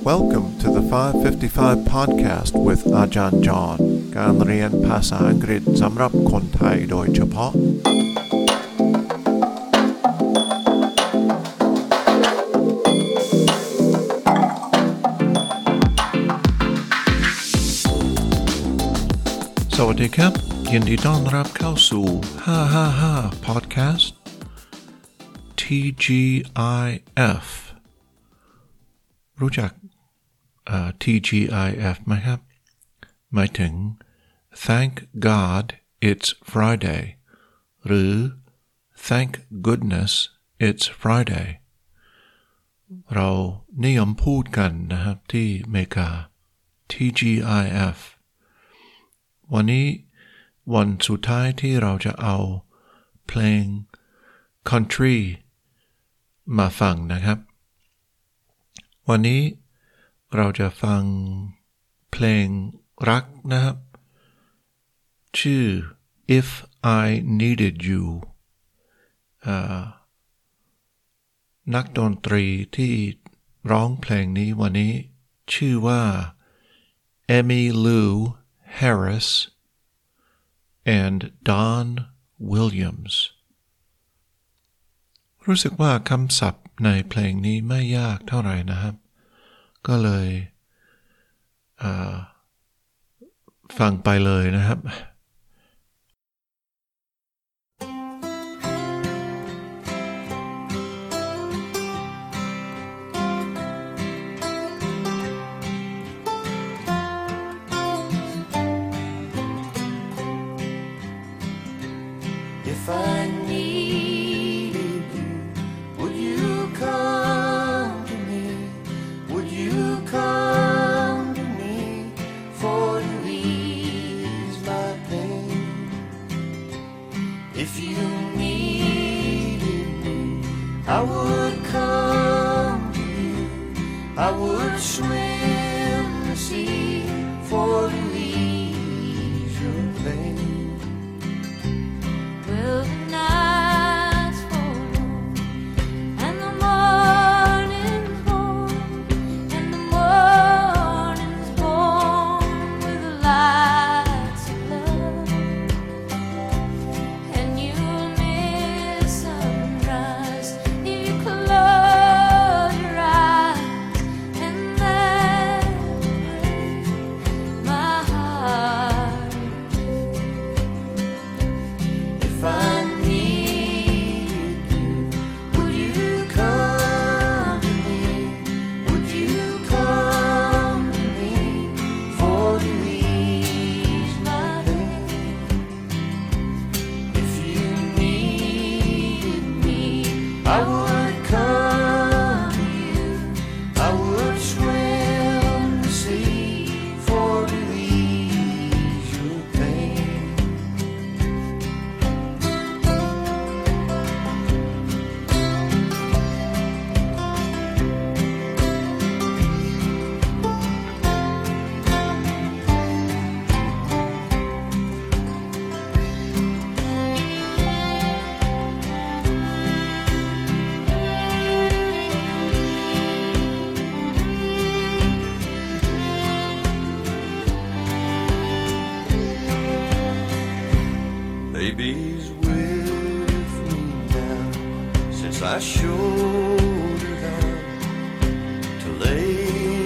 Welcome to the 555 podcast with Ajahn John การเรียนภาษาอังกฤษสำหรับคนไทยโดยเฉพาะ สวัสดีครับ ยินดีต้อนรับเข้าสู่ 555 podcast TGIF รู้จักเอ่อ TGIF ไหมครับ หมายถึง Thank God it's Friday หรือ Thank goodness it's Friday เรานิยมพูดกันนะครับที่เมกา TGIF วันนี้วันสุดท้ายที่เราจะเอาเพลง country มาฟังนะครับ วันนี้ เราจะฟังเพลงรักนะครับ ชื่อ if I needed you อ่านักดนตรีที่ร้องเพลงนี้วันนี้ ชื่อว่า Emmy Lou Harris and Don Williams รู้สึกว่าคำศัพท์ในเพลงนี้ไม่ยากเท่าไหร่นะครับ ก็เลยเฟังไปเลยนะครับ If I swim the sea. I showed her how to lay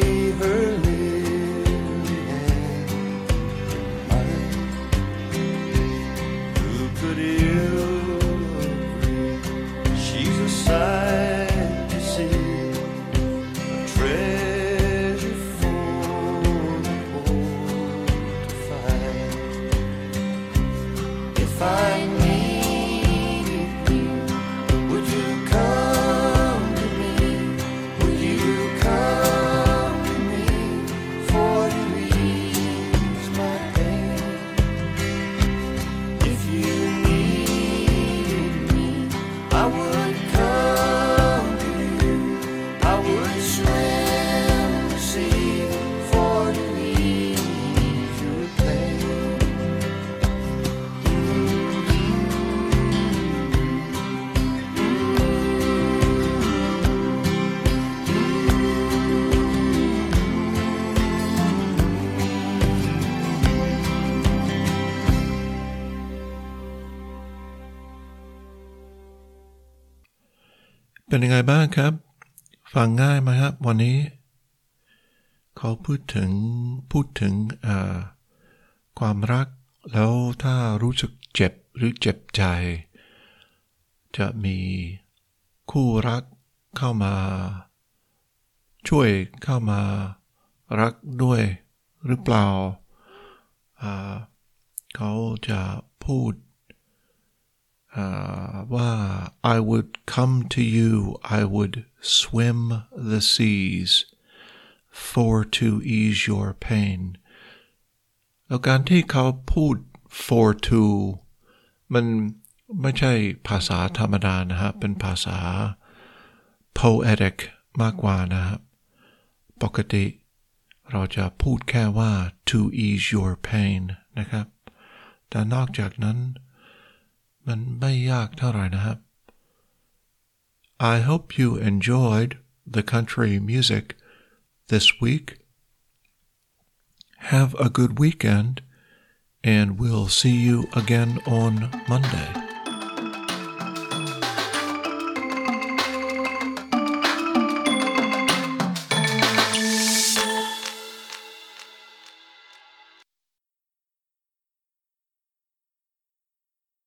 เป็นยังไงบ้างครับ ฟังง่ายไหมครับ วันนี้ เขาพูดถึงพูดถึงความรัก แล้วถ้ารู้สึกเจ็บหรือเจ็บใจ จะมีคู่รักเข้ามา ช่วยเข้ามารักด้วยหรือเปล่า เขาจะพูด อ่าว่า I would come to you I would swim the seas for to ease your pain แล้วการที่เขาพูด for to มันไม่ใช่ภาษาธรรมดานะครับ เป็นภาษา poetic มากกว่านะครับ ปกติ เราจะพูดแค่ว่า to ease your pain นะครับ แต่นอกจากนั้น มันไม่ยากเท่าไหร่นะครับ I hope you enjoyed the country music this week. Have a good weekend, and we'll see you again on Monday.